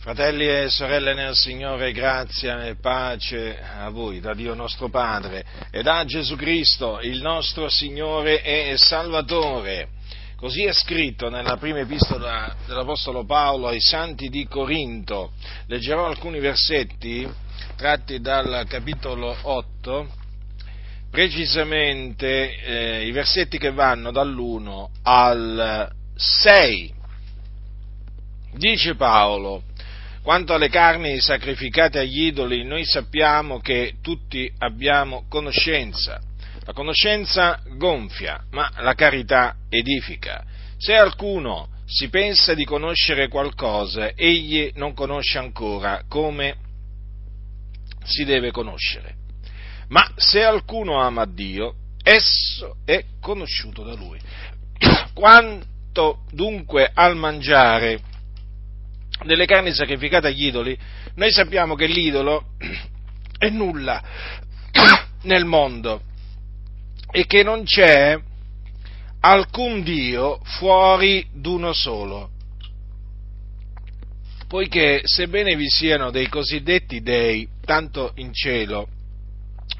Fratelli e sorelle nel Signore, grazia e pace a voi, da Dio nostro Padre e da Gesù Cristo, il nostro Signore e Salvatore. Così è scritto nella prima epistola dell'Apostolo Paolo ai Santi di Corinto. Leggerò alcuni versetti tratti dal capitolo 8, precisamente eh, i versetti che vanno dall'1 al 6. Dice Paolo, quanto alle carni sacrificate agli idoli, noi sappiamo che tutti abbiamo conoscenza. La conoscenza gonfia, ma la carità edifica. Se alcuno si pensa di conoscere qualcosa, egli non conosce ancora come si deve conoscere. Ma se alcuno ama Dio, esso è conosciuto da lui. Quanto dunque al mangiare delle carni sacrificate agli idoli, noi sappiamo che l'idolo è nulla nel mondo e che non c'è alcun Dio fuori d'uno solo. Poiché sebbene vi siano dei cosiddetti dei, tanto in cielo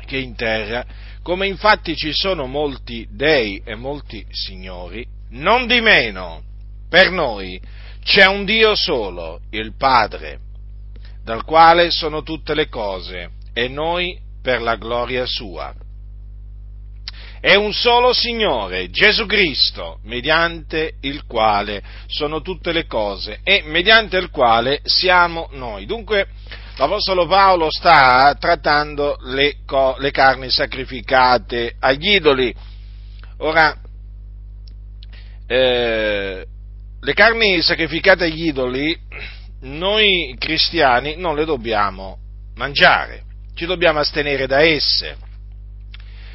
che in terra, come infatti ci sono molti dei e molti signori, non di meno per noi c'è un Dio solo, il Padre, dal quale sono tutte le cose, e noi per la gloria sua. È un solo Signore, Gesù Cristo, mediante il quale sono tutte le cose e mediante il quale siamo noi. Dunque, l'Apostolo Paolo sta trattando le, le carni sacrificate agli idoli. Ora, eh, le carni sacrificate agli idoli, noi cristiani non le dobbiamo mangiare, ci dobbiamo astenere da esse,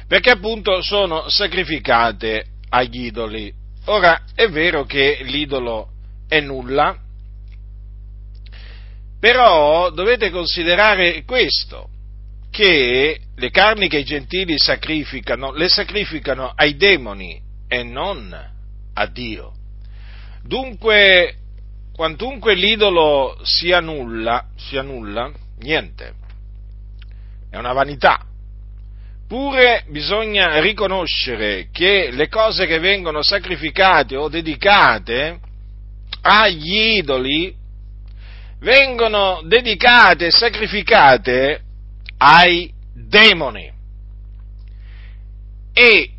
perché appunto sono sacrificate agli idoli. Ora, è vero che l'idolo è nulla, però dovete considerare questo, che le carni che i gentili sacrificano, le sacrificano ai demoni e non a Dio. Dunque, quantunque l'idolo sia nulla, sia nulla, niente, è una vanità. Pure bisogna riconoscere che le cose che vengono sacrificate o dedicate agli idoli vengono dedicate e sacrificate ai demoni. E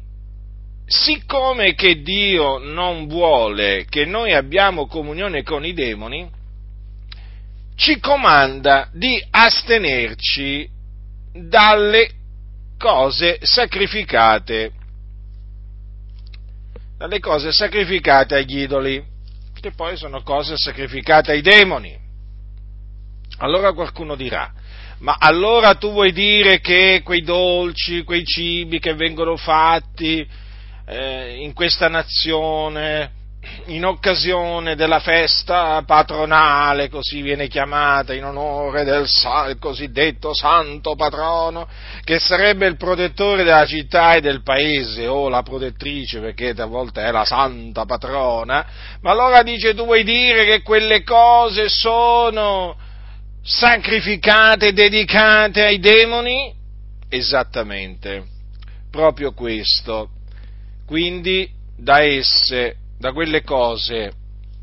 siccome che Dio non vuole che noi abbiamo comunione con i demoni, ci comanda di astenerci dalle cose sacrificate, dalle cose sacrificate agli idoli, che poi sono cose sacrificate ai demoni. Allora qualcuno dirà, ma allora tu vuoi dire che quei dolci, quei cibi che vengono fatti, eh, in questa nazione in occasione della festa patronale, così viene chiamata, in onore del cosiddetto santo patrono, che sarebbe il protettore della città e del paese, o la protettrice, perché talvolta è la santa patrona, ma allora dice tu vuoi dire che quelle cose sono sacrificate, dedicate ai demoni? Esattamente, proprio questo quindi da esse, da quelle cose,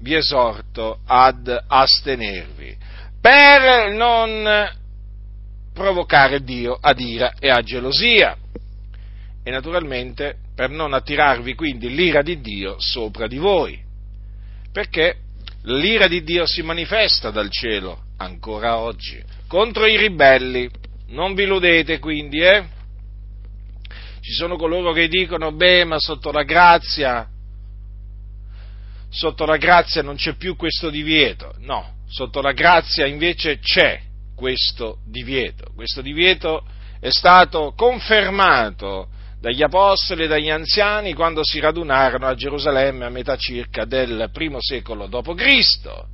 vi esorto ad astenervi, per non provocare Dio ad ira e a gelosia e naturalmente per non attirarvi quindi l'ira di Dio sopra di voi, perché l'ira di Dio si manifesta dal cielo ancora oggi contro i ribelli. Non vi illudete quindi, eh? Ci sono coloro che dicono, beh, ma sotto la grazia, sotto la grazia non c'è più questo divieto. No, sotto la grazia invece c'è questo divieto. Questo divieto è stato confermato dagli apostoli e dagli anziani quando si radunarono a Gerusalemme a metà circa del primo secolo d.C.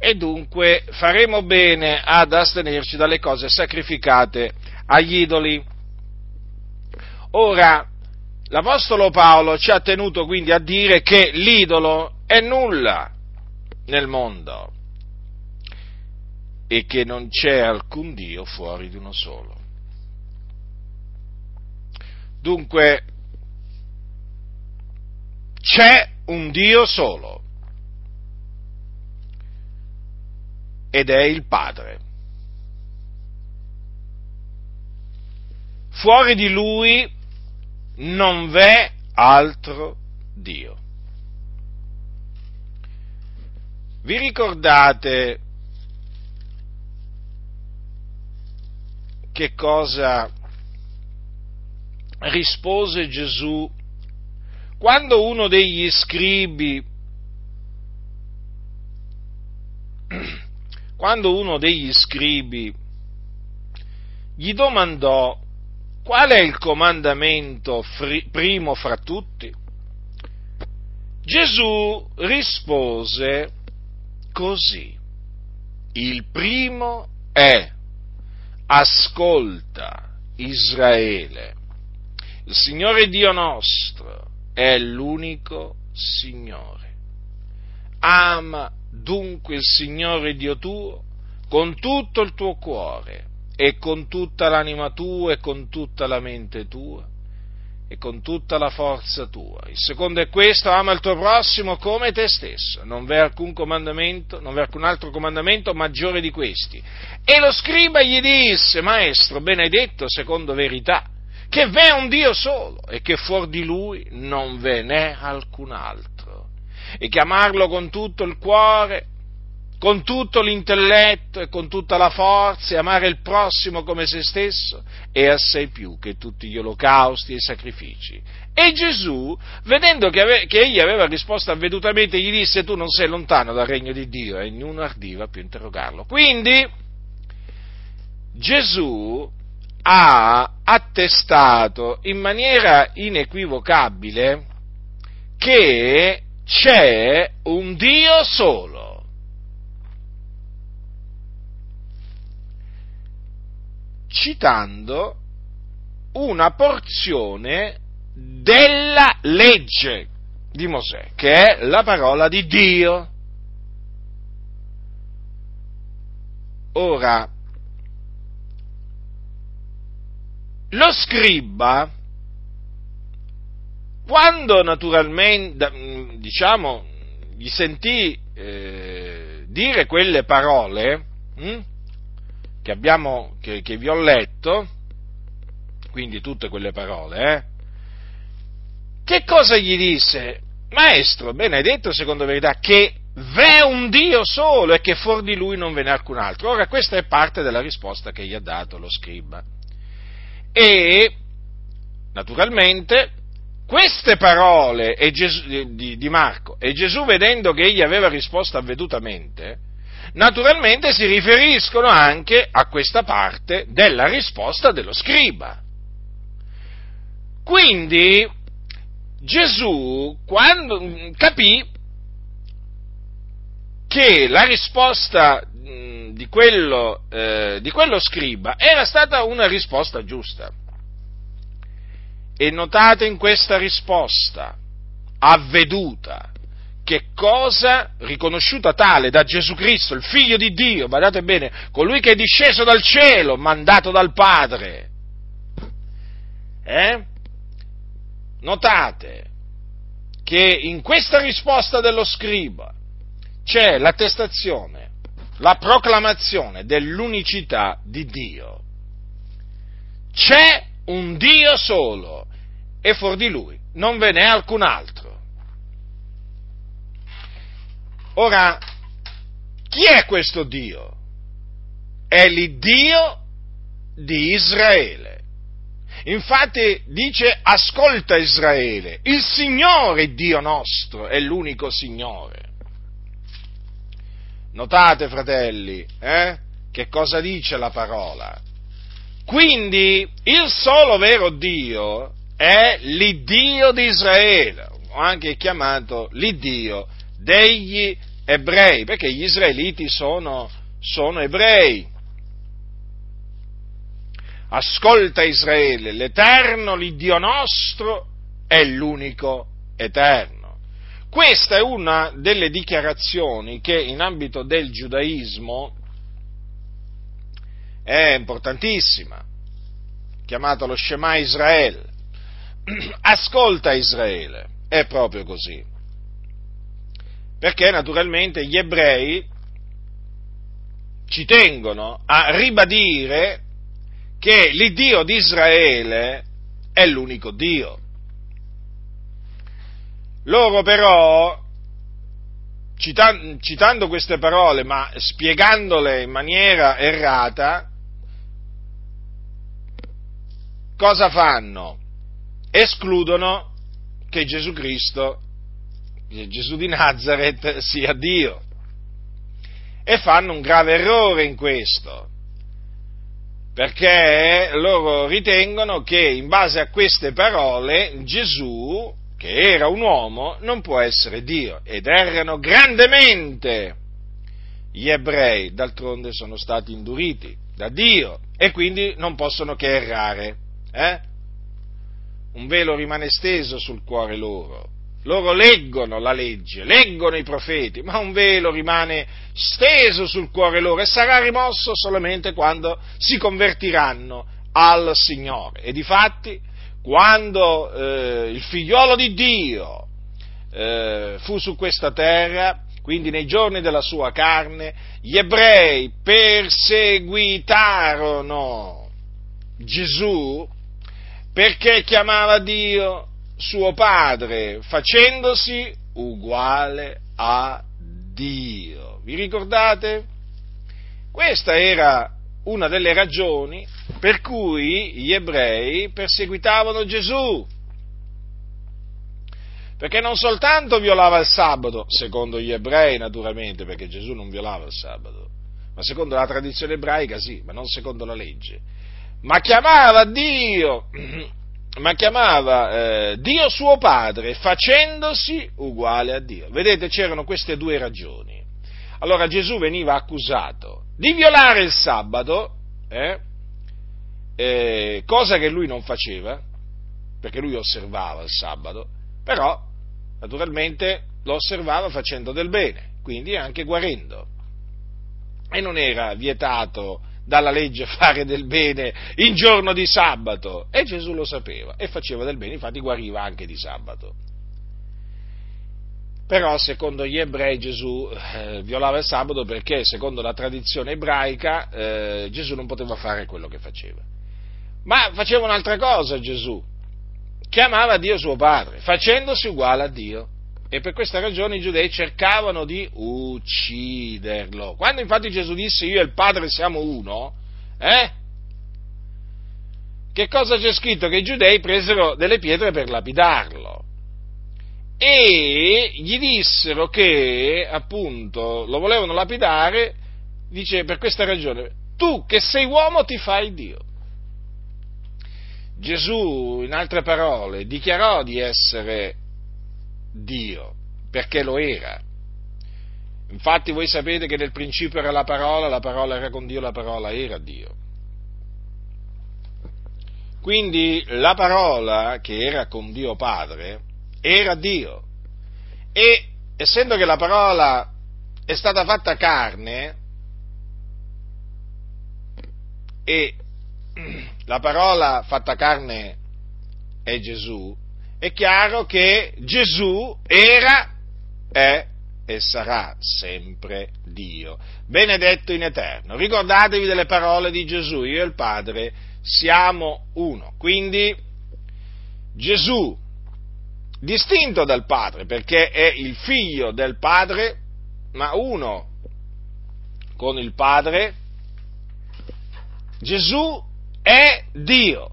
E dunque faremo bene ad astenerci dalle cose sacrificate agli idoli. Ora, l'Apostolo Paolo ci ha tenuto quindi a dire che l'idolo è nulla nel mondo. e che non c'è alcun Dio fuori di uno solo. Dunque, c'è un Dio solo ed è il Padre. Fuori di Lui non v'è altro Dio. Vi ricordate che cosa rispose Gesù quando uno degli scribi quando uno degli scribi gli domandò qual è il comandamento fri- primo fra tutti, Gesù rispose così, il primo è ascolta Israele, il Signore Dio nostro è l'unico Signore. Ama dunque il Signore Dio tuo con tutto il tuo cuore e con tutta l'anima tua e con tutta la mente tua e con tutta la forza tua. Il secondo è questo, ama il tuo prossimo come te stesso. Non v'è alcun comandamento, non v'è alcun altro comandamento maggiore di questi. E lo scriba gli disse, maestro, benedetto secondo verità, che v'è un Dio solo e che fuori di lui non ve n'è alcun altro. E chiamarlo con tutto il cuore con tutto l'intelletto e con tutta la forza e amare il prossimo come se stesso è assai più che tutti gli olocausti e i sacrifici. E Gesù, vedendo che, ave- che, egli aveva risposto avvedutamente, gli disse tu non sei lontano dal regno di Dio e ognuno ardiva più interrogarlo. Quindi Gesù ha attestato in maniera inequivocabile che c'è un Dio solo citando una porzione della legge di Mosè, che è la parola di Dio. Ora, lo scriba, quando naturalmente, diciamo, gli sentì eh, dire quelle parole, hm, che, abbiamo, che, che vi ho letto, quindi tutte quelle parole, eh, che cosa gli disse? Maestro, bene, hai detto secondo verità che v'è un Dio solo e che fuori di lui non ve n'è alcun altro. Ora, questa è parte della risposta che gli ha dato lo scriba. E, naturalmente, queste parole di Marco e Gesù, vedendo che egli aveva risposto avvedutamente, naturalmente si riferiscono anche a questa parte della risposta dello scriba. Quindi Gesù quando capì che la risposta di quello, eh, di quello scriba era stata una risposta giusta. E notate in questa risposta avveduta che cosa riconosciuta tale da Gesù Cristo, il figlio di Dio, badate bene, colui che è disceso dal cielo, mandato dal Padre. Eh? Notate che in questa risposta dello scriba c'è l'attestazione, la proclamazione dell'unicità di Dio. C'è un Dio solo e fuori di lui non ve n'è alcun altro. Ora, chi è questo Dio? È l'Iddio di Israele. Infatti dice ascolta Israele, il Signore Dio nostro è l'unico Signore. Notate fratelli, eh? che cosa dice la parola? Quindi il solo vero Dio è l'Iddio di Israele, o anche chiamato l'Iddio degli ebrei, perché gli israeliti sono, sono ebrei. Ascolta Israele, l'Eterno, l'Iddio nostro, è l'unico Eterno. Questa è una delle dichiarazioni che in ambito del giudaismo è importantissima, chiamata lo Shema Israele. Ascolta Israele, è proprio così. Perché naturalmente gli ebrei ci tengono a ribadire che l'Iddio di Israele è l'unico Dio. Loro però, citando queste parole, ma spiegandole in maniera errata, cosa fanno? Escludono che Gesù Cristo, Gesù di Nazareth, sia Dio. E fanno un grave errore in questo, perché loro ritengono che in base a queste parole Gesù, che era un uomo, non può essere Dio, ed errano grandemente. Gli ebrei, d'altronde, sono stati induriti da Dio e quindi non possono che errare. Eh? Un velo rimane steso sul cuore loro. Loro leggono la legge, leggono i profeti, ma un velo rimane steso sul cuore loro e sarà rimosso solamente quando si convertiranno al Signore. E difatti, quando eh, il figliolo di Dio eh, fu su questa terra, quindi nei giorni della sua carne, gli ebrei perseguitarono Gesù perché chiamava Dio suo padre, facendosi uguale a Dio. Vi ricordate? Questa era una delle ragioni per cui gli ebrei perseguitavano Gesù. Perché non soltanto violava il sabato, secondo gli ebrei naturalmente, perché Gesù non violava il sabato, ma secondo la tradizione ebraica sì, ma non secondo la legge ma chiamava Dio, ma chiamava eh, Dio suo padre facendosi uguale a Dio. Vedete, c'erano queste due ragioni. Allora Gesù veniva accusato di violare il sabato, eh, eh, cosa che lui non faceva, perché lui osservava il sabato, però naturalmente lo osservava facendo del bene, quindi anche guarendo. E non era vietato dalla legge fare del bene in giorno di sabato. E Gesù lo sapeva e faceva del bene, infatti guariva anche di sabato. Però secondo gli ebrei Gesù eh, violava il sabato perché secondo la tradizione ebraica eh, Gesù non poteva fare quello che faceva. Ma faceva un'altra cosa Gesù, chiamava Dio suo padre, facendosi uguale a Dio e per questa ragione i giudei cercavano di ucciderlo. Quando infatti Gesù disse io e il Padre siamo uno, eh? Che cosa c'è scritto? Che i giudei presero delle pietre per lapidarlo. E gli dissero che, appunto, lo volevano lapidare, dice per questa ragione, tu che sei uomo ti fai Dio. Gesù, in altre parole, dichiarò di essere Dio, perché lo era. Infatti voi sapete che nel principio era la parola, la parola era con Dio, la parola era Dio. Quindi la parola che era con Dio Padre era Dio. E essendo che la parola è stata fatta carne e la parola fatta carne è Gesù, è chiaro che Gesù era, è e sarà sempre Dio, benedetto in eterno. Ricordatevi delle parole di Gesù, io e il Padre siamo uno. Quindi Gesù, distinto dal Padre, perché è il figlio del Padre, ma uno con il Padre, Gesù è Dio.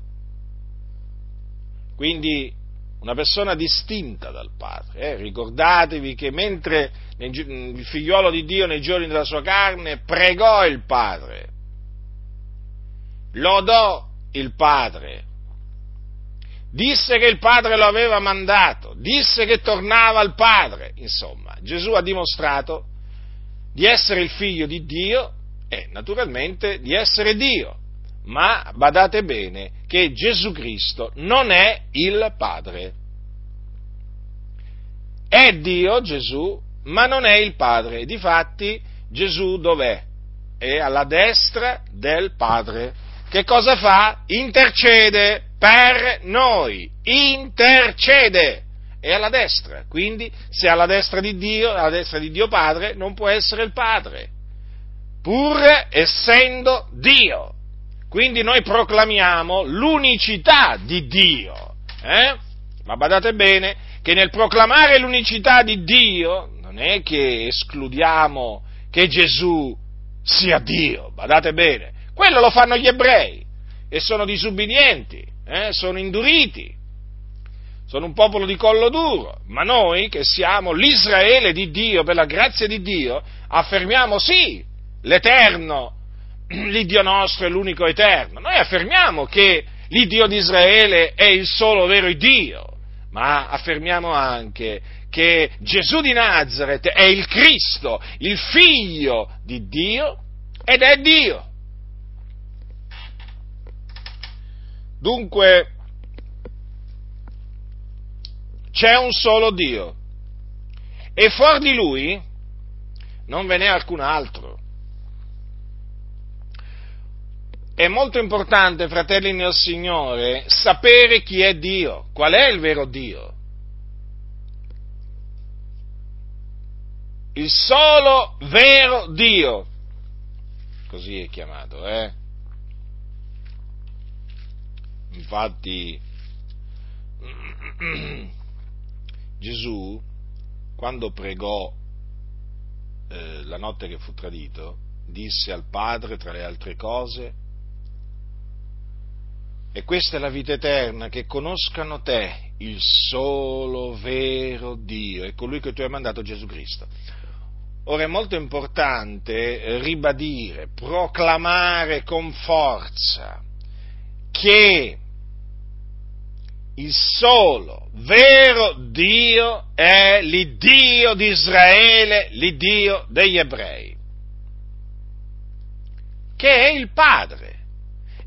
Quindi una persona distinta dal Padre. Eh? Ricordatevi che mentre il figliuolo di Dio nei giorni della sua carne pregò il Padre, lodò il Padre, disse che il Padre lo aveva mandato, disse che tornava al Padre, insomma, Gesù ha dimostrato di essere il figlio di Dio e naturalmente di essere Dio ma badate bene che Gesù Cristo non è il Padre. È Dio Gesù, ma non è il Padre. Difatti Gesù dov'è? è alla destra del Padre. Che cosa fa? Intercede per noi, intercede, è alla destra, quindi se è alla destra di Dio, alla destra di Dio Padre, non può essere il Padre, pur essendo Dio. Quindi noi proclamiamo l'unicità di Dio. Eh? Ma badate bene che nel proclamare l'unicità di Dio non è che escludiamo che Gesù sia Dio, badate bene, quello lo fanno gli ebrei e sono disubbidienti, eh? sono induriti, sono un popolo di collo duro, ma noi che siamo l'Israele di Dio, per la grazia di Dio, affermiamo sì l'Eterno l'Iddio nostro è l'unico eterno. Noi affermiamo che l'Iddio di Israele è il solo vero Dio, ma affermiamo anche che Gesù di Nazareth è il Cristo, il figlio di Dio ed è Dio. Dunque, c'è un solo Dio e fuori di lui non ve n'è alcun altro. È molto importante, fratelli nel Signore, sapere chi è Dio, qual è il vero Dio. Il solo vero Dio, così è chiamato, eh? Infatti, Gesù, quando pregò eh, la notte che fu tradito, disse al Padre, tra le altre cose, e questa è la vita eterna, che conoscano te, il solo vero Dio, e colui che tu hai mandato Gesù Cristo. Ora è molto importante ribadire, proclamare con forza che il solo vero Dio è l'Iddio di Israele, l'Iddio degli ebrei, che è il Padre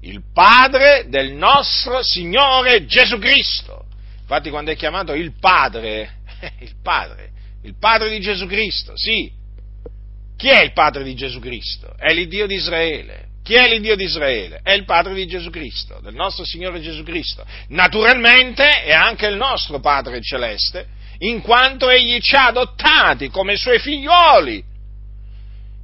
il Padre del nostro Signore Gesù Cristo. Infatti quando è chiamato il Padre, il Padre, il Padre di Gesù Cristo, sì. Chi è il Padre di Gesù Cristo? È l'Iddio di Israele. Chi è l'Iddio di Israele? È il Padre di Gesù Cristo, del nostro Signore Gesù Cristo. Naturalmente è anche il nostro Padre celeste, in quanto Egli ci ha adottati come Suoi figlioli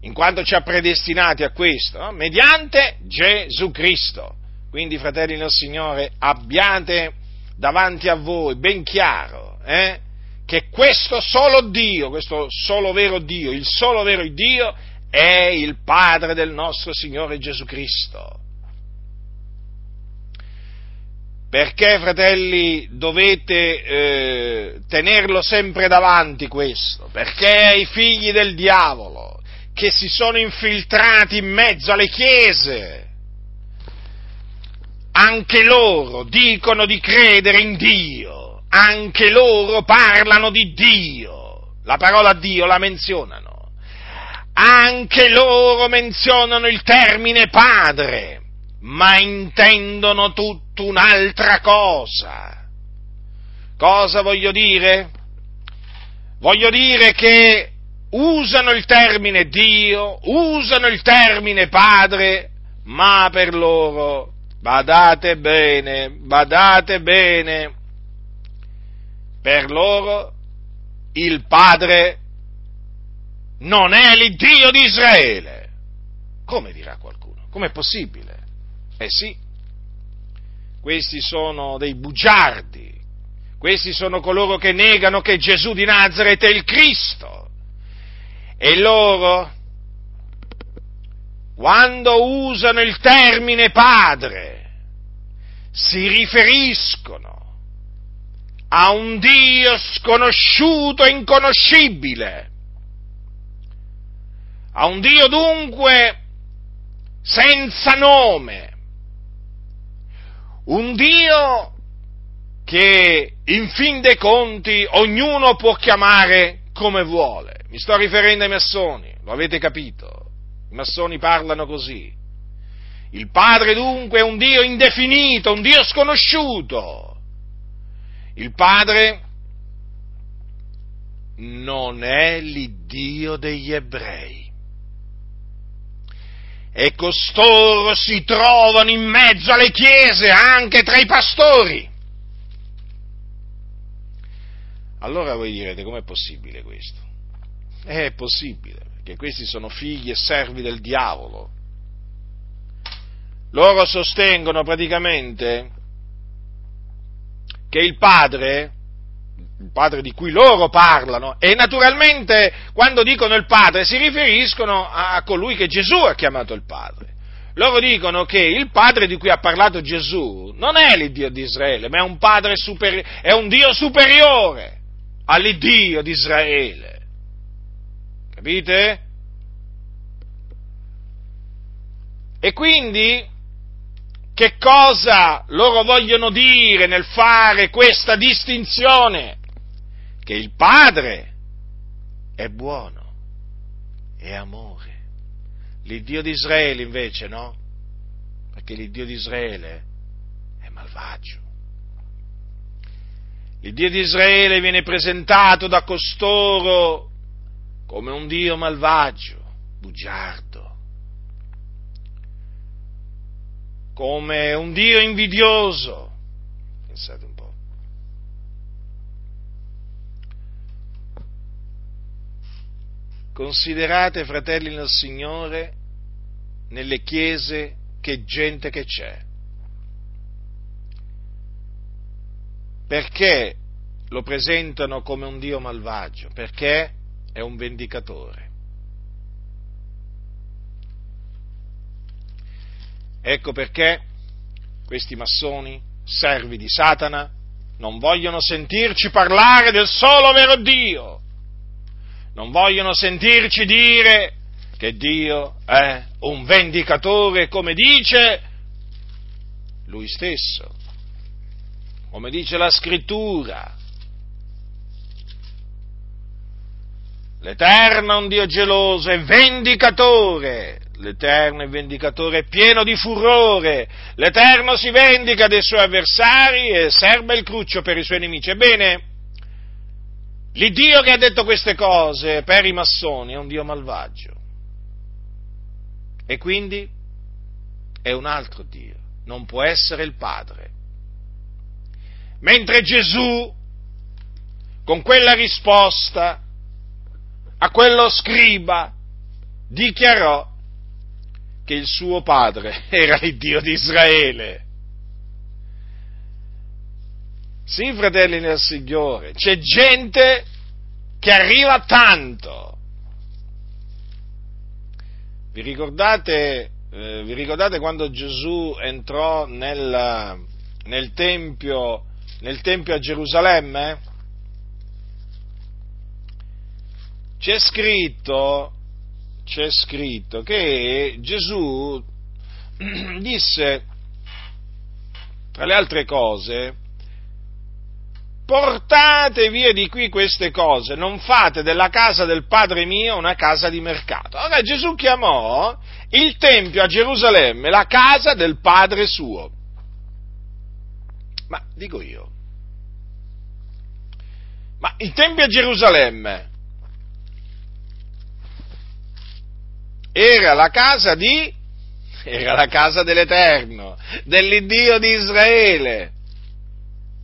in quanto ci ha predestinati a questo, no? mediante Gesù Cristo. Quindi, fratelli del Signore, abbiate davanti a voi ben chiaro eh, che questo solo Dio, questo solo vero Dio, il solo vero Dio è il Padre del nostro Signore Gesù Cristo. Perché, fratelli, dovete eh, tenerlo sempre davanti questo? Perché i figli del diavolo che si sono infiltrati in mezzo alle chiese. Anche loro dicono di credere in Dio, anche loro parlano di Dio, la parola Dio la menzionano, anche loro menzionano il termine Padre, ma intendono tutta un'altra cosa. Cosa voglio dire? Voglio dire che usano il termine Dio, usano il termine Padre, ma per loro, badate bene, badate bene, per loro il Padre non è l'Iddio di Israele. Come dirà qualcuno? Com'è possibile? Eh sì, questi sono dei bugiardi, questi sono coloro che negano che Gesù di Nazareth è il Cristo. E loro, quando usano il termine padre, si riferiscono a un Dio sconosciuto e inconoscibile, a un Dio dunque senza nome, un Dio che in fin dei conti ognuno può chiamare come vuole. Mi sto riferendo ai massoni, lo avete capito? I massoni parlano così. Il Padre dunque è un Dio indefinito, un Dio sconosciuto. Il Padre non è l'Iddio degli ebrei. e costoro si trovano in mezzo alle chiese, anche tra i pastori. Allora voi direte, com'è possibile questo? È possibile, perché questi sono figli e servi del diavolo. Loro sostengono praticamente che il padre, il padre di cui loro parlano, e naturalmente quando dicono il padre si riferiscono a colui che Gesù ha chiamato il padre. Loro dicono che il padre di cui ha parlato Gesù non è l'Iddio di Israele, ma è un, superi- è un Dio superiore all'Iddio di Israele. Capite? E quindi che cosa loro vogliono dire nel fare questa distinzione? Che il Padre è buono, è amore. L'Iddio di Israele invece no, perché l'Iddio di Israele è malvagio. L'Iddio di Israele viene presentato da costoro come un Dio malvagio, bugiardo come un Dio invidioso. Pensate un po'. Considerate, fratelli nel Signore, nelle chiese che gente che c'è. Perché lo presentano come un Dio malvagio? Perché è un vendicatore. Ecco perché questi massoni, servi di Satana, non vogliono sentirci parlare del solo vero Dio, non vogliono sentirci dire che Dio è un vendicatore come dice lui stesso, come dice la scrittura. L'Eterno è un Dio geloso e vendicatore l'Eterno è vendicatore pieno di furore, l'Eterno si vendica dei suoi avversari e serba il cruccio per i suoi nemici. Ebbene, l'Iddio che ha detto queste cose per i massoni è un Dio malvagio. E quindi è un altro Dio, non può essere il Padre. Mentre Gesù, con quella risposta a quello scriba, dichiarò che il suo padre era il Dio di Israele. Sì, fratelli nel Signore, c'è gente che arriva tanto. Vi ricordate, eh, vi ricordate quando Gesù entrò nel, nel, tempio, nel tempio a Gerusalemme? C'è scritto c'è scritto che Gesù disse, tra le altre cose, portate via di qui queste cose, non fate della casa del Padre mio una casa di mercato. Allora Gesù chiamò il Tempio a Gerusalemme la casa del Padre suo. Ma dico io, ma il Tempio a Gerusalemme era la casa di, era la casa dell'Eterno, dell'Iddio di Israele.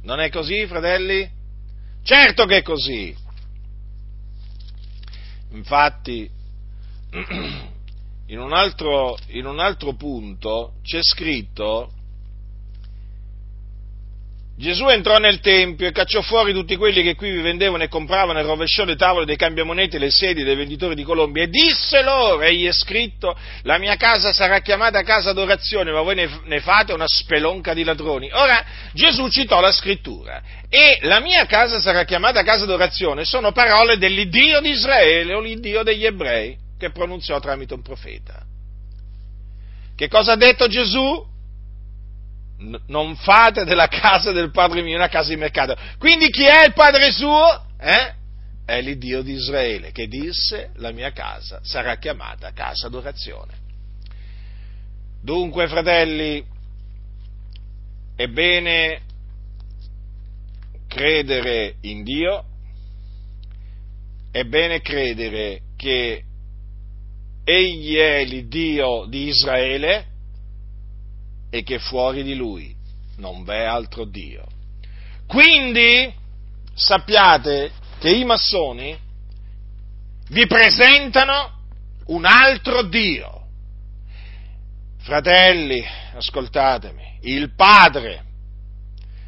Non è così, fratelli? Certo che è così. Infatti, in un altro, in un altro punto c'è scritto Gesù entrò nel Tempio e cacciò fuori tutti quelli che qui vi vendevano e compravano e rovesciò le tavole dei cambiamonete le sedie dei venditori di colombi e disse loro, egli è scritto, la mia casa sarà chiamata casa d'adorazione, ma voi ne, ne fate una spelonca di ladroni. Ora Gesù citò la scrittura e la mia casa sarà chiamata casa d'adorazione sono parole dell'Iddio di Israele o l'Iddio degli ebrei che pronunziò tramite un profeta. Che cosa ha detto Gesù? Non fate della casa del Padre mio una casa di mercato. Quindi chi è il Padre suo? Eh? È l'Iddio di Israele che disse la mia casa sarà chiamata casa d'adorazione. Dunque, fratelli, è bene credere in Dio, è bene credere che egli è l'Iddio di Israele e che fuori di lui non v'è altro Dio. Quindi sappiate che i massoni vi presentano un altro Dio. Fratelli, ascoltatemi, il Padre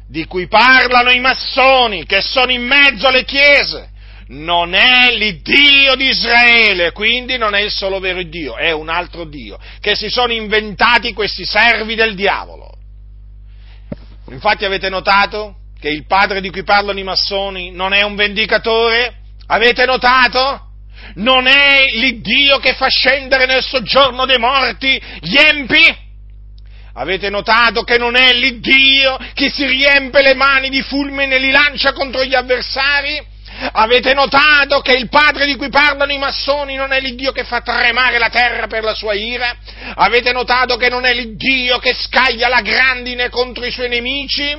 di cui parlano i massoni che sono in mezzo alle chiese non è l'Iddio di Israele, quindi non è il solo vero Dio, è un altro Dio che si sono inventati questi servi del diavolo. Infatti avete notato che il padre di cui parlano i massoni non è un vendicatore? Avete notato? Non è l'Iddio che fa scendere nel soggiorno dei morti gli empi? Avete notato che non è l'Iddio che si riempie le mani di fulmine e li lancia contro gli avversari? Avete notato che il padre di cui parlano i massoni non è l'Iddio che fa tremare la terra per la sua ira? Avete notato che non è l'Iddio che scaglia la grandine contro i suoi nemici?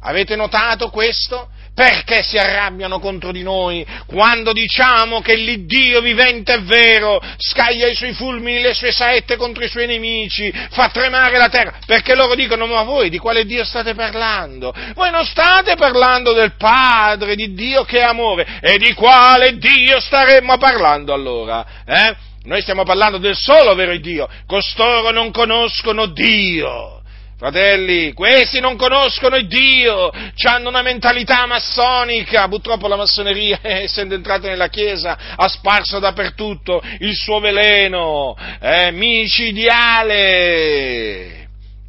Avete notato questo? Perché si arrabbiano contro di noi quando diciamo che l'Iddio vivente è vero, scaglia i suoi fulmini, le sue saette contro i suoi nemici, fa tremare la terra? Perché loro dicono, ma voi di quale Dio state parlando? Voi non state parlando del Padre, di Dio che è amore, e di quale Dio staremmo parlando allora? Eh? Noi stiamo parlando del solo vero Dio, costoro non conoscono Dio. Fratelli, questi non conoscono il Dio, hanno una mentalità massonica, purtroppo la massoneria, essendo entrata nella Chiesa, ha sparso dappertutto il suo veleno, eh, micidiale.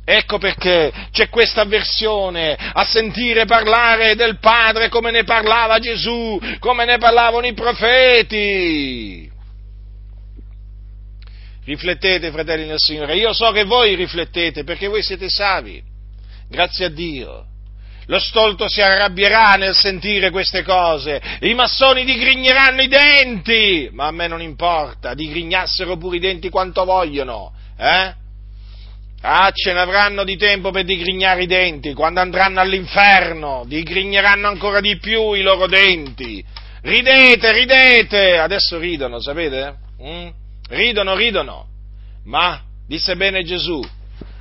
Ecco perché c'è questa avversione a sentire parlare del Padre come ne parlava Gesù, come ne parlavano i profeti. Riflettete, fratelli nel Signore. Io so che voi riflettete perché voi siete savi. Grazie a Dio. Lo stolto si arrabbierà nel sentire queste cose, i massoni digrigneranno i denti, ma a me non importa, digrignassero pure i denti quanto vogliono, eh? Ah, ce ne avranno di tempo per digrignare i denti, quando andranno all'inferno, digrigneranno ancora di più i loro denti. Ridete, ridete, adesso ridono, sapete? Mm? Ridono, ridono, ma disse bene Gesù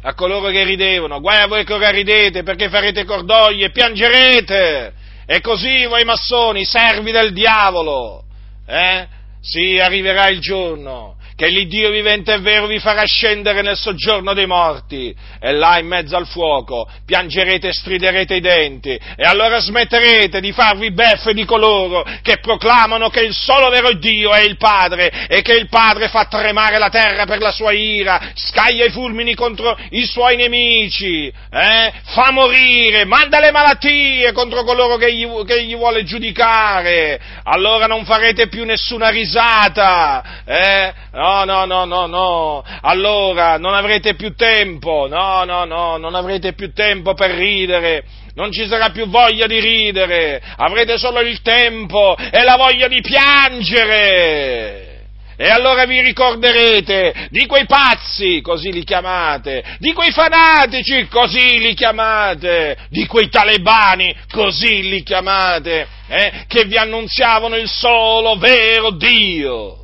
a coloro che ridevano, guai a voi che ora ridete perché farete cordoglio e piangerete, e così voi massoni, servi del diavolo, eh? Sì, arriverà il giorno che l'Iddio vivente e vero vi farà scendere nel soggiorno dei morti, e là in mezzo al fuoco piangerete e striderete i denti, e allora smetterete di farvi beffe di coloro che proclamano che il solo vero Dio è il Padre, e che il Padre fa tremare la terra per la sua ira, scaglia i fulmini contro i suoi nemici, eh? fa morire, manda le malattie contro coloro che gli, che gli vuole giudicare, allora non farete più nessuna risata, eh? No, no, no, no, no. Allora non avrete più tempo. No, no, no, non avrete più tempo per ridere. Non ci sarà più voglia di ridere. Avrete solo il tempo e la voglia di piangere. E allora vi ricorderete di quei pazzi, così li chiamate, di quei fanatici, così li chiamate, di quei talebani, così li chiamate, eh, che vi annunziavano il solo vero Dio.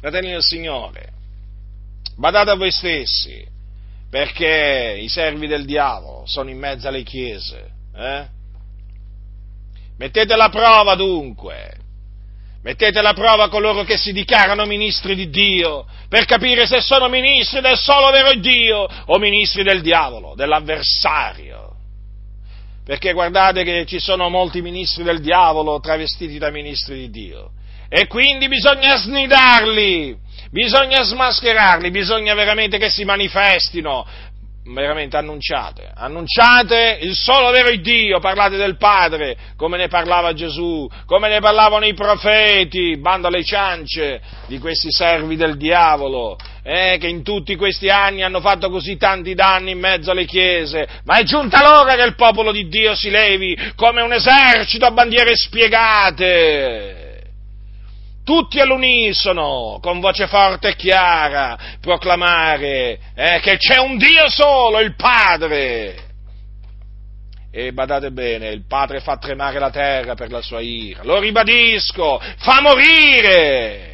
Fratelli del Signore, badate a voi stessi, perché i servi del diavolo sono in mezzo alle chiese. Eh? Mettete la prova dunque, mettete alla prova coloro che si dichiarano ministri di Dio, per capire se sono ministri del solo vero Dio o ministri del diavolo, dell'avversario. Perché guardate che ci sono molti ministri del diavolo travestiti da ministri di Dio e quindi bisogna snidarli, bisogna smascherarli, bisogna veramente che si manifestino, veramente annunciate, annunciate il solo vero Dio, parlate del Padre, come ne parlava Gesù, come ne parlavano i profeti, bando alle ciance di questi servi del diavolo, eh, che in tutti questi anni hanno fatto così tanti danni in mezzo alle chiese, ma è giunta l'ora che il popolo di Dio si levi come un esercito a bandiere spiegate tutti all'unisono, con voce forte e chiara, proclamare eh, che c'è un Dio solo, il Padre. E badate bene, il Padre fa tremare la terra per la sua ira, lo ribadisco, fa morire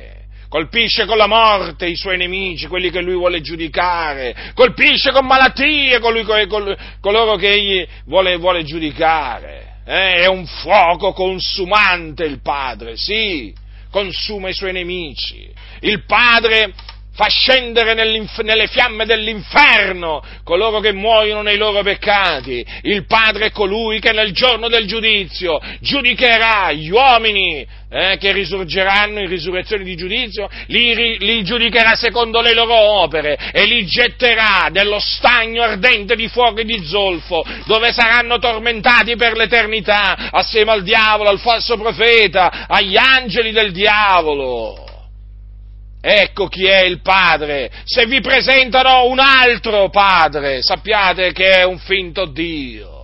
colpisce con la morte i suoi nemici, quelli che lui vuole giudicare, colpisce con malattie colui, col, coloro che egli vuole, vuole giudicare. Eh, è un fuoco consumante il Padre, sì, consuma i suoi nemici. Il Padre fa scendere nelle fiamme dell'inferno coloro che muoiono nei loro peccati. Il Padre è colui che nel giorno del giudizio giudicherà gli uomini eh, che risorgeranno in risurrezione di giudizio, li, li giudicherà secondo le loro opere e li getterà nello stagno ardente di fuoco e di zolfo, dove saranno tormentati per l'eternità, assieme al diavolo, al falso profeta, agli angeli del diavolo. Ecco chi è il Padre. Se vi presentano un altro Padre, sappiate che è un finto Dio.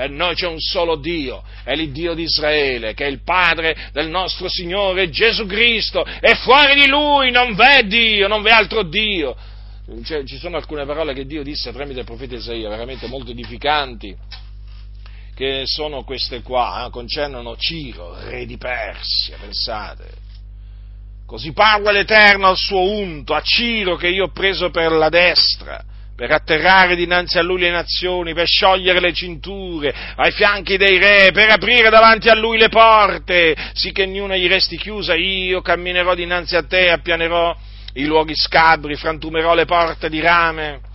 Per noi c'è un solo Dio, è l'Iddio di Israele, che è il Padre del nostro Signore Gesù Cristo, e fuori di Lui non v'è Dio, non v'è altro Dio. Cioè, ci sono alcune parole che Dio disse tramite il profeta Isaia, veramente molto edificanti, che sono queste qua, eh, concernono Ciro, re di Persia, pensate Così parla l'Eterno al suo unto, a Ciro che io ho preso per la destra, per atterrare dinanzi a lui le nazioni, per sciogliere le cinture ai fianchi dei re, per aprire davanti a lui le porte, sì che niuna gli resti chiusa, io camminerò dinanzi a te, appianerò i luoghi scabri, frantumerò le porte di rame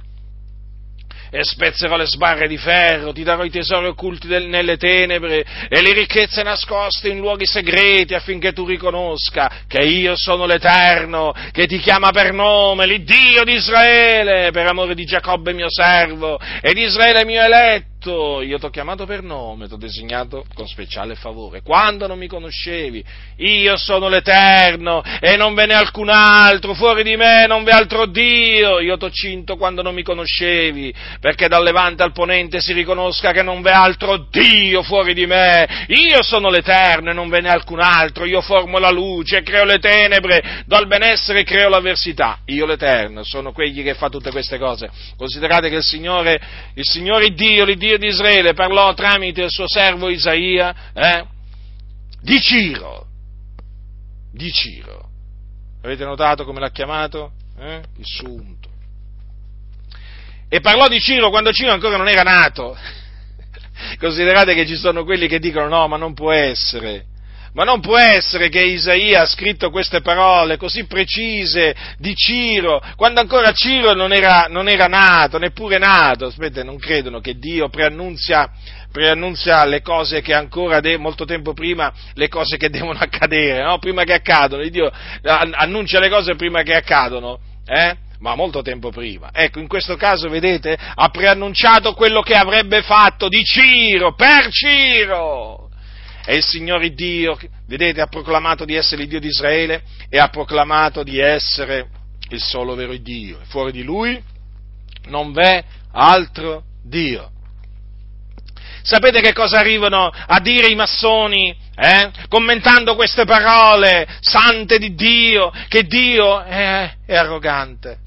e spezzerò le sbarre di ferro, ti darò i tesori occulti del, nelle tenebre e le ricchezze nascoste in luoghi segreti affinché tu riconosca che io sono l'Eterno che ti chiama per nome, l'Iddio di Israele, per amore di Giacobbe mio servo e di Israele mio eletto detto, io ti ho chiamato per nome, ti ho designato con speciale favore. Quando non mi conoscevi, io sono l'Eterno e non ve n'è alcun altro, fuori di me non v'è altro Dio. Io ti ho cinto quando non mi conoscevi, perché dal levante al ponente si riconosca che non v'è altro Dio fuori di me. Io sono l'Eterno e non ve n'è alcun altro. Io formo la luce, creo le tenebre, do il benessere creo l'avversità. Io l'Eterno sono quegli che fa tutte queste cose. Considerate che il Signore, il Signore Dio, l'Iddio Dio di Israele parlò tramite il suo servo Isaia eh, di Ciro. Di Ciro. Avete notato come l'ha chiamato? Eh? Il sunto. E parlò di Ciro quando Ciro ancora non era nato. Considerate che ci sono quelli che dicono no, ma non può essere. Ma non può essere che Isaia ha scritto queste parole così precise di Ciro, quando ancora Ciro non era, non era nato, neppure nato. Aspetta, non credono che Dio preannunzia, preannunzia le cose che ancora, de- molto tempo prima, le cose che devono accadere, no? Prima che accadono. Dio annuncia le cose prima che accadono, eh? ma molto tempo prima. Ecco, in questo caso, vedete, ha preannunciato quello che avrebbe fatto di Ciro, per Ciro è il Signore Dio, vedete, ha proclamato di essere il Dio di Israele e ha proclamato di essere il solo vero Dio. Fuori di Lui non v'è altro Dio. Sapete che cosa arrivano a dire i massoni, eh? commentando queste parole sante di Dio, che Dio è, è arrogante,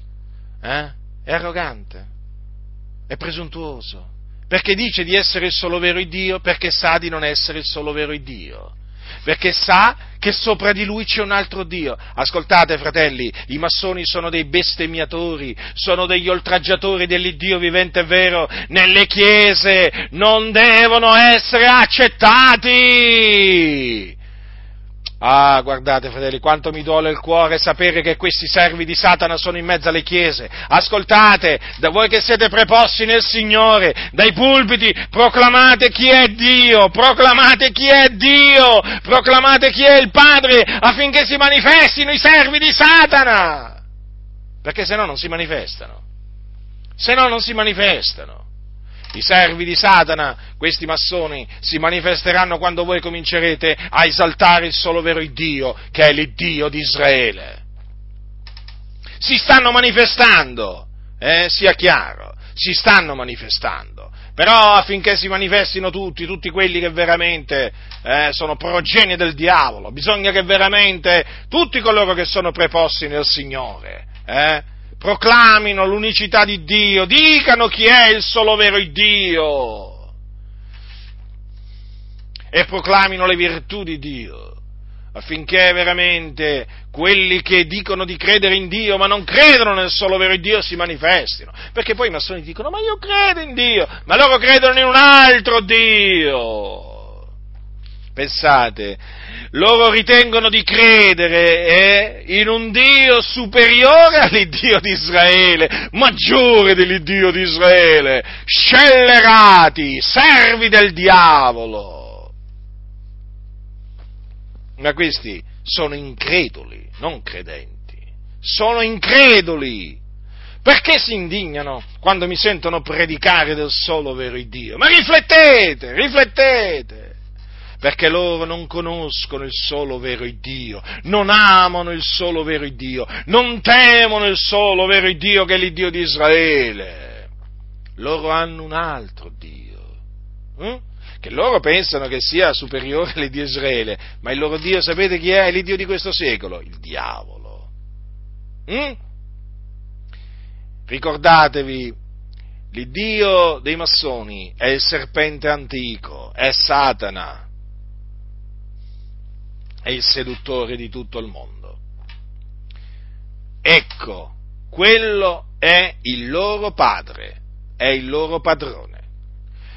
eh? è arrogante, è presuntuoso, perché dice di essere il solo vero Dio, perché sa di non essere il solo vero Dio, perché sa che sopra di lui c'è un altro Dio. Ascoltate, fratelli, i massoni sono dei bestemmiatori, sono degli oltraggiatori dell'Iddio vivente e vero. Nelle chiese non devono essere accettati. Ah, guardate, fratelli, quanto mi duole il cuore sapere che questi servi di Satana sono in mezzo alle chiese. Ascoltate, da voi che siete preposti nel Signore, dai pulpiti, proclamate chi è Dio, proclamate chi è Dio, proclamate chi è il Padre, affinché si manifestino i servi di Satana. Perché se no non si manifestano. Se no non si manifestano. I servi di Satana, questi massoni, si manifesteranno quando voi comincerete a esaltare il solo vero Dio, che è l'Iddio di Israele. Si stanno manifestando, eh, sia chiaro, si stanno manifestando. Però affinché si manifestino tutti, tutti quelli che veramente eh, sono progenie del diavolo, bisogna che veramente tutti coloro che sono preposti nel Signore, eh, proclamino l'unicità di Dio, dicano chi è il solo vero Dio e proclamino le virtù di Dio. affinché veramente quelli che dicono di credere in Dio ma non credono nel solo vero Dio si manifestino. Perché poi i massoni dicono ma io credo in Dio, ma loro credono in un altro Dio. Pensate, loro ritengono di credere eh, in un Dio superiore all'Iddio di Israele, maggiore dell'Iddio di Israele, scellerati, servi del diavolo ma questi sono increduli, non credenti, sono increduli. Perché si indignano quando mi sentono predicare del solo vero Dio? Ma riflettete, riflettete! Perché loro non conoscono il solo vero Dio, non amano il solo vero Dio, non temono il solo vero Dio che è l'Iddio di Israele. Loro hanno un altro Dio. Eh? che loro pensano che sia superiore all'Iddio di Israele, ma il loro Dio sapete chi è? È l'Iddio di questo secolo, il diavolo. Mm? Ricordatevi, l'Iddio dei massoni è il serpente antico, è Satana, è il seduttore di tutto il mondo. Ecco, quello è il loro padre, è il loro padrone.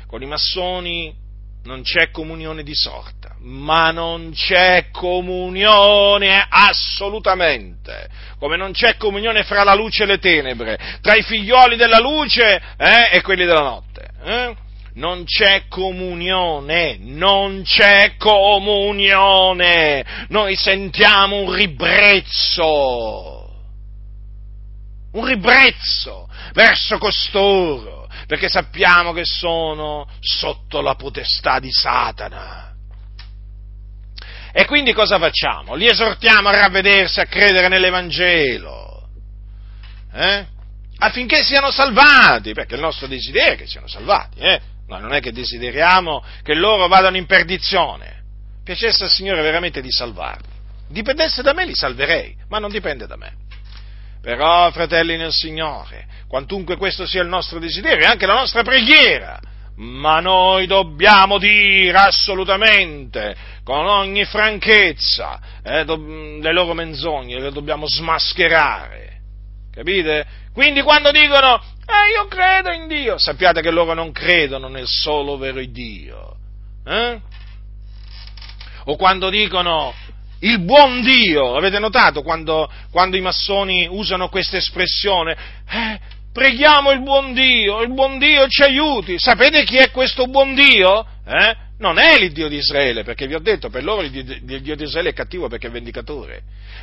Con i massoni non c'è comunione di sorta, ma non c'è comunione assolutamente, come non c'è comunione fra la luce e le tenebre, tra i figlioli della luce eh, e quelli della notte. Eh? Non c'è comunione, non c'è comunione, noi sentiamo un ribrezzo, un ribrezzo verso costoro perché sappiamo che sono sotto la potestà di Satana. E quindi cosa facciamo? Li esortiamo a ravvedersi, a credere nell'Evangelo, eh? affinché siano salvati, perché il nostro desiderio è che siano salvati, eh? Noi non è che desideriamo che loro vadano in perdizione. Piacesse al Signore veramente di salvarli. Dipendesse da me li salverei, ma non dipende da me. Però, fratelli nel Signore, quantunque questo sia il nostro desiderio e anche la nostra preghiera, ma noi dobbiamo dire assolutamente, con ogni franchezza, eh, do, le loro menzogne, le dobbiamo smascherare. Capite? Quindi quando dicono, eh, io credo in Dio, sappiate che loro non credono nel solo vero Dio. Eh? O quando dicono, il buon Dio. Avete notato quando, quando i massoni usano questa espressione? Eh, preghiamo il buon Dio, il buon Dio ci aiuti. Sapete chi è questo buon Dio? Eh? Non è l'Iddio di Israele, perché vi ho detto, per loro il Dio di Israele è cattivo perché è vendicatore.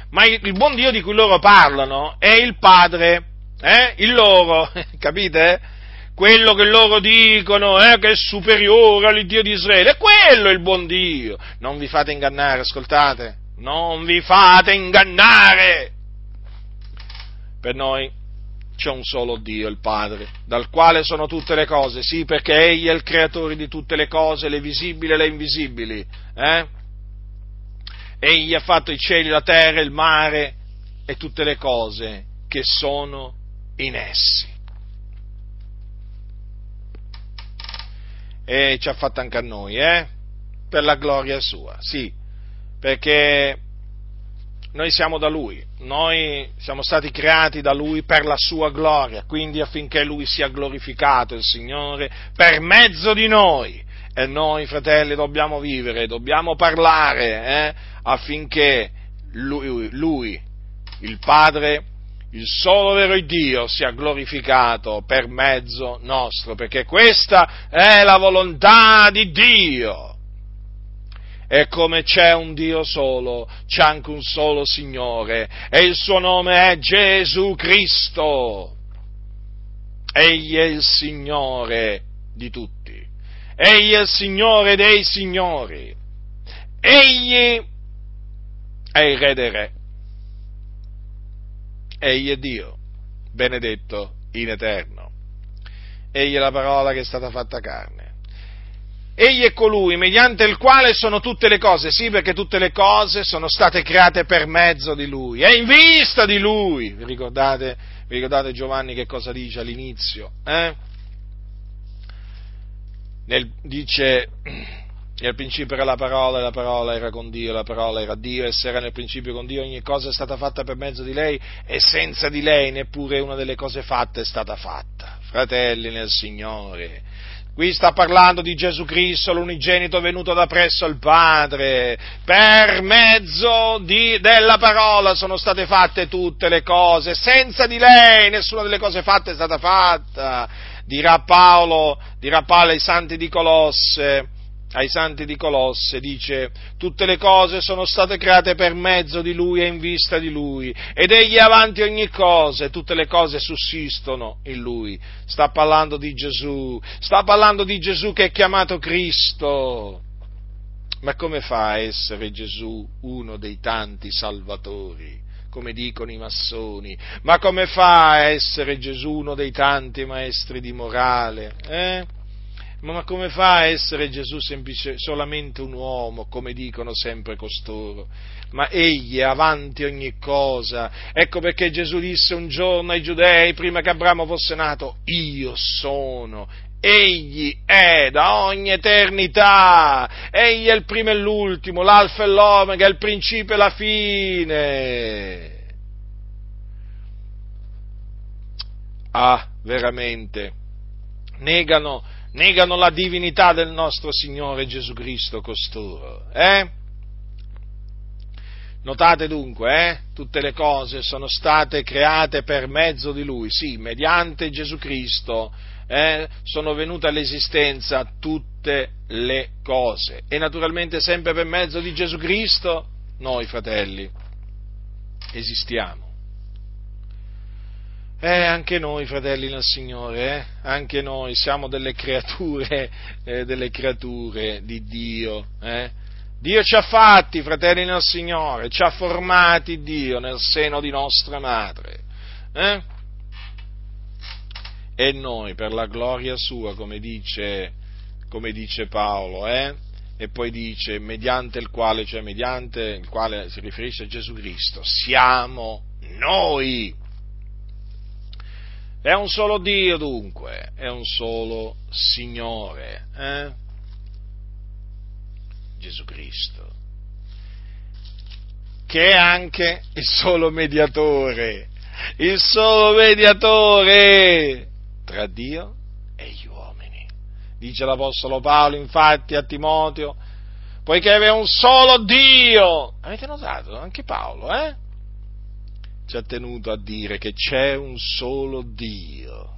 Ma il, buon Dio di cui loro parlano è il Padre, eh? il loro, capite? quello che loro dicono eh, che è superiore all'Iddio di Israele, è quello il buon Dio. Non vi fate ingannare, ascoltate. Non vi fate ingannare! Per noi c'è un solo Dio, il Padre, dal quale sono tutte le cose, sì, perché Egli è il creatore di tutte le cose, le visibili e le invisibili. Eh? Egli ha fatto i cieli, la terra, il mare e tutte le cose che sono in essi. E ci ha fatto anche a noi, eh? Per la gloria sua, sì, perché noi siamo da Lui, noi siamo stati creati da Lui per la sua gloria, quindi affinché Lui sia glorificato, il Signore, per mezzo di noi. E noi, fratelli, dobbiamo vivere, dobbiamo parlare eh, affinché lui, lui, il Padre, il solo vero Dio, sia glorificato per mezzo nostro, perché questa è la volontà di Dio e come c'è un Dio solo, c'è anche un solo Signore, e il suo nome è Gesù Cristo. Egli è il Signore di tutti, egli è il Signore dei Signori, egli è il Re dei Re, egli è Dio, benedetto in eterno, egli è la parola che è stata fatta carne Egli è colui mediante il quale sono tutte le cose, sì perché tutte le cose sono state create per mezzo di Lui, è in vista di Lui. Vi ricordate, vi ricordate Giovanni che cosa dice all'inizio? Eh? Nel, dice Nel principio era la parola, e la parola era con Dio, la parola era Dio, e se era nel principio con Dio, ogni cosa è stata fatta per mezzo di lei, e senza di lei neppure una delle cose fatte è stata fatta. Fratelli nel Signore, Qui sta parlando di Gesù Cristo, l'unigenito venuto da presso al Padre. Per mezzo di, della parola sono state fatte tutte le cose. Senza di lei nessuna delle cose fatte è stata fatta. Dirà Paolo, dirà Paolo ai santi di Colosse ai santi di Colosse, dice, tutte le cose sono state create per mezzo di Lui e in vista di Lui, ed Egli è avanti ogni cosa, e tutte le cose sussistono in Lui. Sta parlando di Gesù, sta parlando di Gesù che è chiamato Cristo. Ma come fa a essere Gesù uno dei tanti salvatori? come dicono i massoni, ma come fa a essere Gesù uno dei tanti maestri di morale? Eh? Ma come fa a essere Gesù semplice, solamente un uomo, come dicono sempre costoro? Ma egli è avanti ogni cosa. Ecco perché Gesù disse un giorno ai giudei, prima che Abramo fosse nato, io sono. Egli è da ogni eternità, egli è il primo e l'ultimo, l'alfa e l'omega, il principio e la fine. Ah, veramente, negano negano la divinità del nostro Signore Gesù Cristo costoro. Eh? Notate dunque, eh? tutte le cose sono state create per mezzo di Lui, sì, mediante Gesù Cristo eh? sono venute all'esistenza tutte le cose e naturalmente sempre per mezzo di Gesù Cristo noi fratelli esistiamo. Eh, anche noi, fratelli nel Signore, eh? anche noi siamo delle creature, eh, delle creature di Dio. Eh? Dio ci ha fatti, fratelli nel Signore, ci ha formati Dio nel seno di nostra madre. Eh? E noi, per la gloria sua, come dice, come dice Paolo, eh? e poi dice, mediante il quale, cioè mediante il quale si riferisce a Gesù Cristo, siamo noi è un solo Dio dunque, è un solo Signore, eh? Gesù Cristo, che è anche il solo mediatore, il solo mediatore tra Dio e gli uomini. Dice l'Apostolo Paolo infatti a Timoteo, poiché è un solo Dio. Avete notato? Anche Paolo, eh? Ci ha tenuto a dire che c'è un solo Dio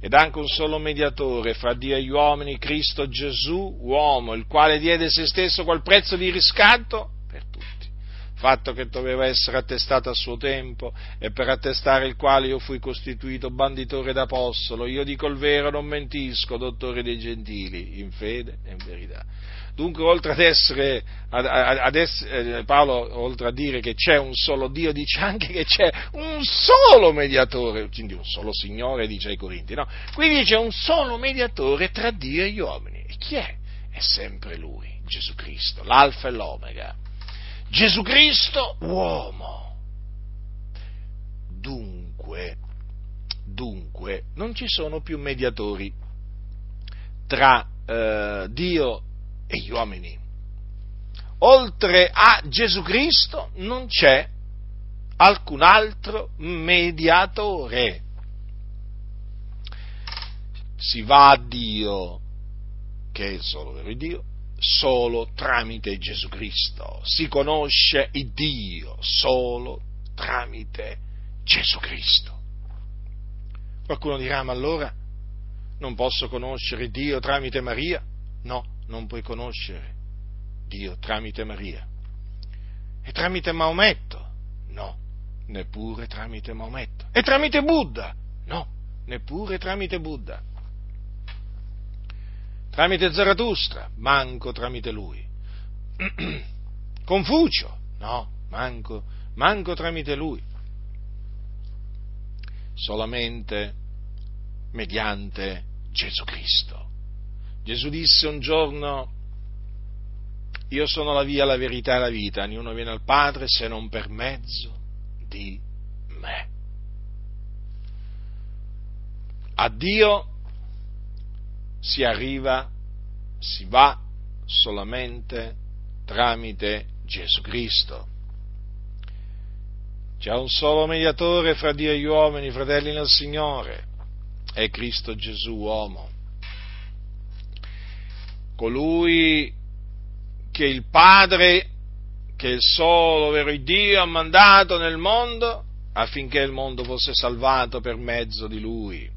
ed anche un solo mediatore fra Dio e gli uomini, Cristo Gesù, uomo, il quale diede se stesso quel prezzo di riscatto per tutti, fatto che doveva essere attestato a suo tempo e per attestare il quale io fui costituito banditore d'apostolo, io dico il vero, non mentisco, dottore dei gentili, in fede e in verità. Dunque, oltre ad essere, ad, ad essere, eh, Paolo, oltre a dire che c'è un solo Dio, dice anche che c'è un solo mediatore, quindi un solo Signore, dice ai Corinti, no? Qui dice un solo mediatore tra Dio e gli uomini. E chi è? È sempre Lui, Gesù Cristo, l'Alfa e l'Omega. Gesù Cristo, uomo. Dunque, dunque, non ci sono più mediatori tra eh, Dio e gli uomini. Oltre a Gesù Cristo non c'è alcun altro mediatore. Si va a Dio, che è il solo vero Dio, solo tramite Gesù Cristo. Si conosce il Dio solo tramite Gesù Cristo. Qualcuno dirà, ma allora non posso conoscere Dio tramite Maria? No, non puoi conoscere Dio tramite Maria. E tramite Maometto? No, neppure tramite Maometto. E tramite Buddha? No, neppure tramite Buddha. Tramite Zarathustra? Manco tramite lui. Confucio? No, manco, manco tramite lui. Solamente mediante Gesù Cristo. Gesù disse un giorno, io sono la via, la verità e la vita, ognuno viene al Padre se non per mezzo di me. A Dio si arriva, si va solamente tramite Gesù Cristo. C'è un solo mediatore fra Dio e gli uomini, fratelli nel Signore, è Cristo Gesù uomo. Colui che il Padre, che il solo vero Dio ha mandato nel mondo affinché il mondo fosse salvato per mezzo di Lui.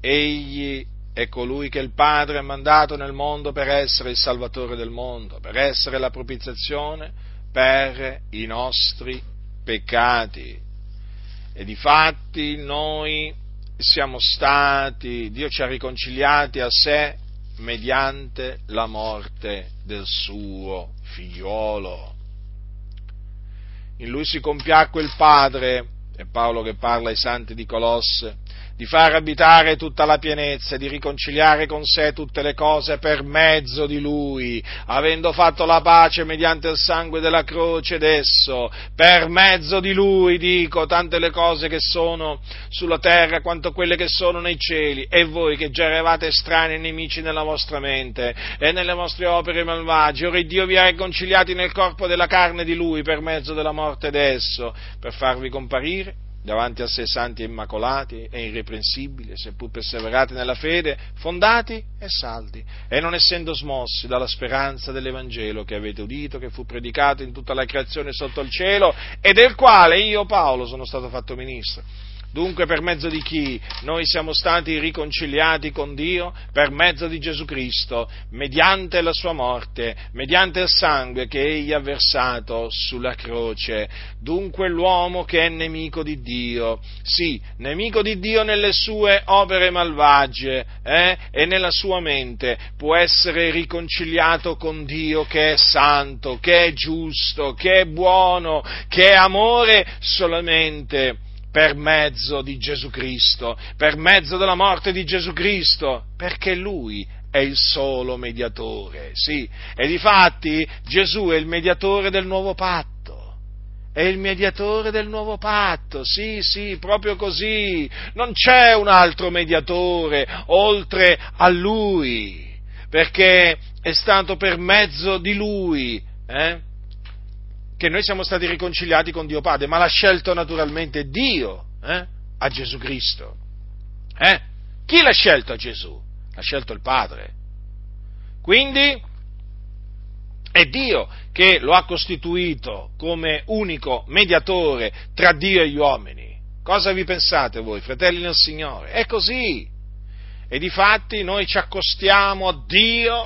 Egli è colui che il Padre ha mandato nel mondo per essere il Salvatore del mondo, per essere la propiziazione per i nostri peccati. E difatti noi siamo stati, Dio ci ha riconciliati a sé mediante la morte del suo figliuolo. In lui si compiacque il Padre, è Paolo che parla ai santi di Colosse, di far abitare tutta la pienezza e di riconciliare con sé tutte le cose per mezzo di Lui, avendo fatto la pace mediante il sangue della croce d'esso, per mezzo di Lui, dico, tante le cose che sono sulla terra quanto quelle che sono nei cieli, e voi che già eravate strani e nemici nella vostra mente e nelle vostre opere malvagie, ora Dio vi ha riconciliati nel corpo della carne di Lui per mezzo della morte d'esso, per farvi comparire davanti a sé santi e immacolati e irreprensibili, seppur perseverati nella fede, fondati e saldi, e non essendo smossi dalla speranza dell'Evangelo che avete udito, che fu predicato in tutta la creazione sotto il cielo, e del quale io, Paolo, sono stato fatto ministro Dunque per mezzo di chi noi siamo stati riconciliati con Dio? Per mezzo di Gesù Cristo, mediante la sua morte, mediante il sangue che egli ha versato sulla croce. Dunque l'uomo che è nemico di Dio, sì, nemico di Dio nelle sue opere malvagie eh, e nella sua mente, può essere riconciliato con Dio che è santo, che è giusto, che è buono, che è amore solamente per mezzo di Gesù Cristo, per mezzo della morte di Gesù Cristo, perché Lui è il solo mediatore, sì. E difatti Gesù è il mediatore del nuovo patto. È il mediatore del nuovo patto, sì, sì, proprio così. Non c'è un altro mediatore oltre a Lui, perché è stato per mezzo di Lui eh, che noi siamo stati riconciliati con Dio Padre, ma l'ha scelto naturalmente Dio eh, a Gesù Cristo. Eh? Chi l'ha scelto a Gesù? L'ha scelto il Padre. Quindi è Dio che lo ha costituito come unico mediatore tra Dio e gli uomini. Cosa vi pensate voi, fratelli nel Signore? È così. E di fatti noi ci accostiamo a Dio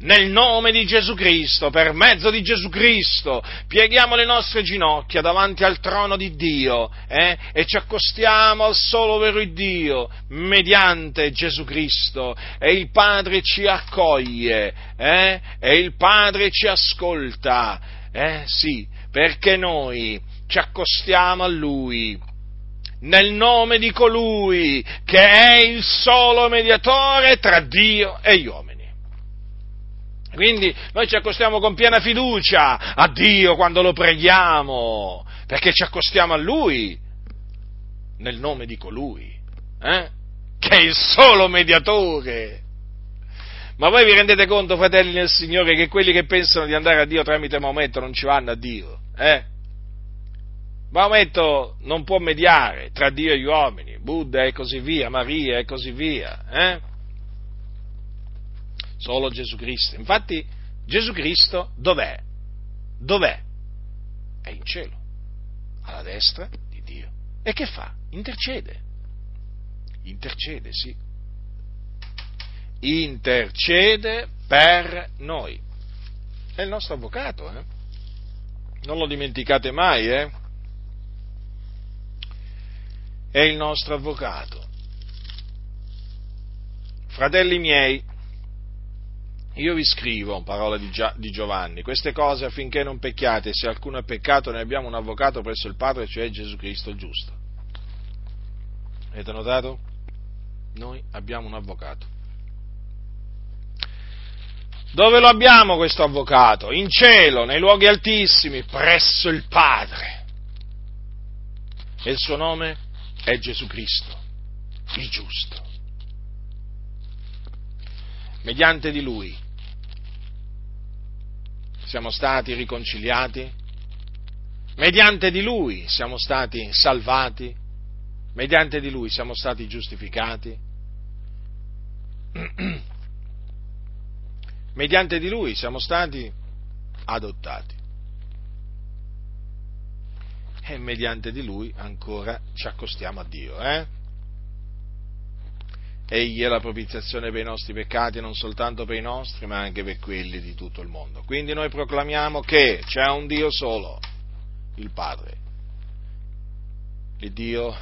nel nome di Gesù Cristo, per mezzo di Gesù Cristo, pieghiamo le nostre ginocchia davanti al trono di Dio eh, e ci accostiamo al solo vero Dio mediante Gesù Cristo e il Padre ci accoglie eh, e il Padre ci ascolta, eh, sì, perché noi ci accostiamo a Lui nel nome di colui che è il solo mediatore tra Dio e gli uomini. Quindi noi ci accostiamo con piena fiducia a Dio quando lo preghiamo, perché ci accostiamo a Lui nel nome di colui, eh? che è il solo mediatore. Ma voi vi rendete conto, fratelli nel Signore, che quelli che pensano di andare a Dio tramite Maometto non ci vanno a Dio? Eh? Maometto non può mediare tra Dio e gli uomini, Buddha e così via, Maria e così via. Eh? Solo Gesù Cristo. Infatti Gesù Cristo dov'è? Dov'è? È in cielo, alla destra di Dio. E che fa? Intercede. Intercede, sì. Intercede per noi. È il nostro avvocato, eh? Non lo dimenticate mai, eh? È il nostro avvocato. Fratelli miei, io vi scrivo, parola di, di, Giovanni, queste cose affinché non pecchiate, se alcuno è peccato ne abbiamo un avvocato presso il Padre, cioè Gesù Cristo il giusto. Avete notato? Noi abbiamo un avvocato. Dove lo abbiamo questo avvocato? In cielo, nei luoghi altissimi, presso il Padre. E il suo nome è Gesù Cristo, il giusto. mediante di Lui, siamo stati riconciliati, mediante di Lui siamo stati salvati, mediante di Lui siamo stati giustificati, mediante di Lui siamo stati adottati e mediante di Lui ancora ci accostiamo a Dio. Eh? Egli è la propiziazione per i nostri peccati, non soltanto per i nostri, ma anche per quelli di tutto il mondo. Quindi noi proclamiamo che c'è un Dio solo, il Padre, il Dio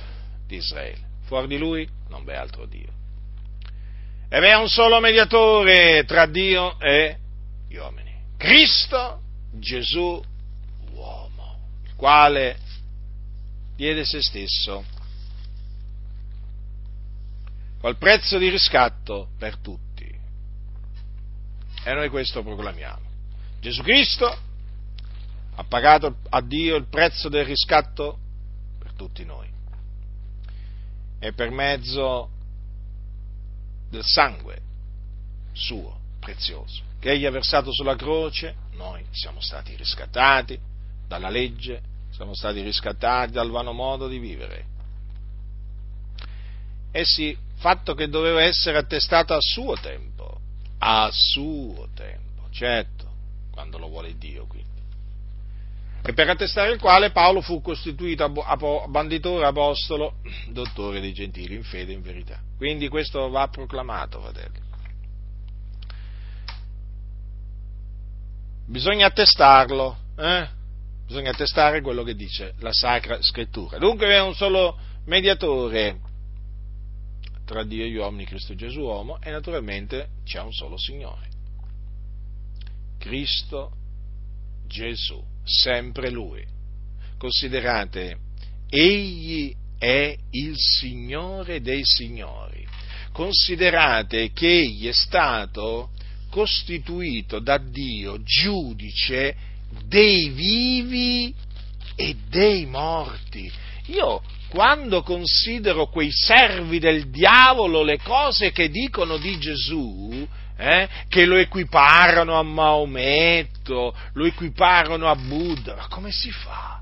di Israele. Fuori di Lui non v'è altro Dio. E v'è un solo mediatore tra Dio e gli uomini, Cristo Gesù uomo, il quale diede se stesso col prezzo di riscatto per tutti. E noi questo proclamiamo. Gesù Cristo ha pagato a Dio il prezzo del riscatto per tutti noi. E per mezzo del sangue suo prezioso che egli ha versato sulla croce, noi siamo stati riscattati dalla legge, siamo stati riscattati dal vano modo di vivere. E sì, fatto che doveva essere attestato a suo tempo, a suo tempo, certo, quando lo vuole Dio quindi. E per attestare il quale Paolo fu costituito banditore, apostolo, dottore dei gentili, in fede e in verità. Quindi questo va proclamato, fratelli. Bisogna attestarlo, eh? bisogna attestare quello che dice la Sacra Scrittura. Dunque è un solo mediatore tra Dio e gli uomini, Cristo Gesù uomo, e naturalmente c'è un solo Signore. Cristo Gesù, sempre Lui. Considerate, Egli è il Signore dei Signori. Considerate che Egli è stato costituito da Dio giudice dei vivi e dei morti. Io quando considero quei servi del diavolo le cose che dicono di Gesù, eh, che lo equiparano a Maometto, lo equiparano a Buddha, ma come si fa?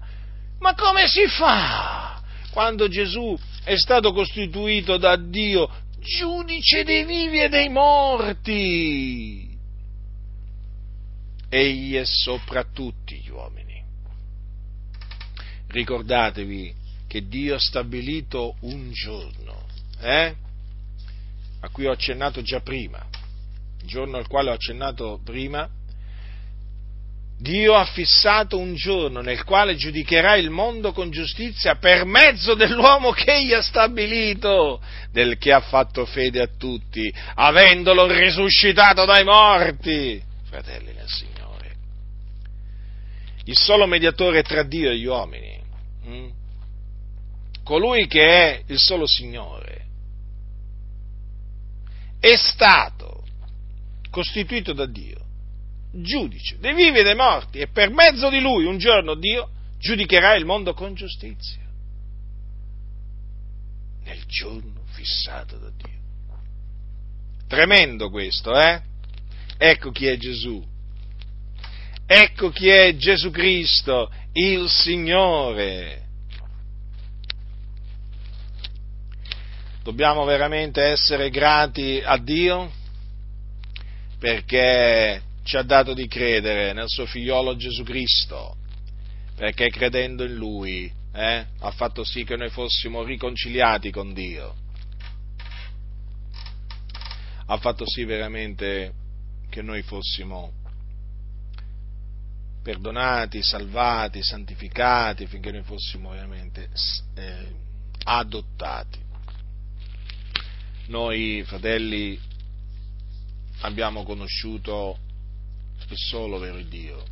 Ma come si fa? Quando Gesù è stato costituito da Dio giudice dei vivi e dei morti. Egli è sopra tutti gli uomini. Ricordatevi che Dio ha stabilito un giorno, eh? a cui ho accennato già prima, il giorno al quale ho accennato prima, Dio ha fissato un giorno nel quale giudicherà il mondo con giustizia per mezzo dell'uomo che egli ha stabilito, del che ha fatto fede a tutti, avendolo risuscitato dai morti. Fratelli nel Signore, il solo mediatore tra Dio e gli uomini. Hm? Colui che è il solo Signore, è stato costituito da Dio giudice dei vivi e dei morti e per mezzo di lui un giorno Dio giudicherà il mondo con giustizia. Nel giorno fissato da Dio. Tremendo questo, eh? Ecco chi è Gesù. Ecco chi è Gesù Cristo, il Signore. Dobbiamo veramente essere grati a Dio perché ci ha dato di credere nel suo figliolo Gesù Cristo, perché credendo in Lui eh, ha fatto sì che noi fossimo riconciliati con Dio, ha fatto sì veramente che noi fossimo perdonati, salvati, santificati, finché noi fossimo veramente eh, adottati. Noi, fratelli, abbiamo conosciuto il solo vero Dio.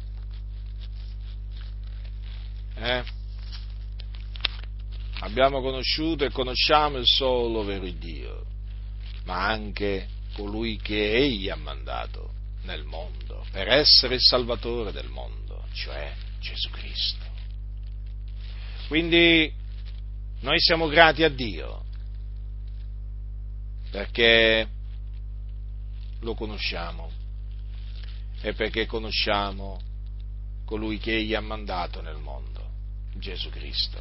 Eh? Abbiamo conosciuto e conosciamo il solo vero Dio, ma anche colui che Egli ha mandato nel mondo per essere il Salvatore del mondo, cioè Gesù Cristo. Quindi noi siamo grati a Dio perché lo conosciamo? È perché conosciamo colui che Egli ha mandato nel mondo, Gesù Cristo,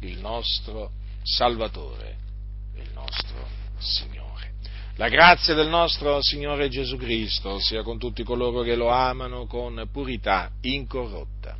il nostro Salvatore, il nostro Signore. La grazia del nostro Signore Gesù Cristo sia con tutti coloro che lo amano con purità incorrotta.